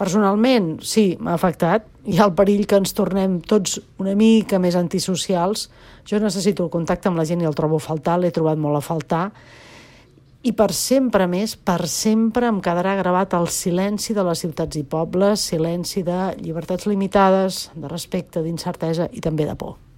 Personalment, sí, m'ha afectat. Hi ha el perill que ens tornem tots una mica més antisocials. Jo necessito el contacte amb la gent i el trobo a faltar, l'he trobat molt a faltar. I per sempre més, per sempre em quedarà gravat el silenci de les ciutats i pobles, silenci de llibertats limitades, de respecte, d'incertesa i també de por.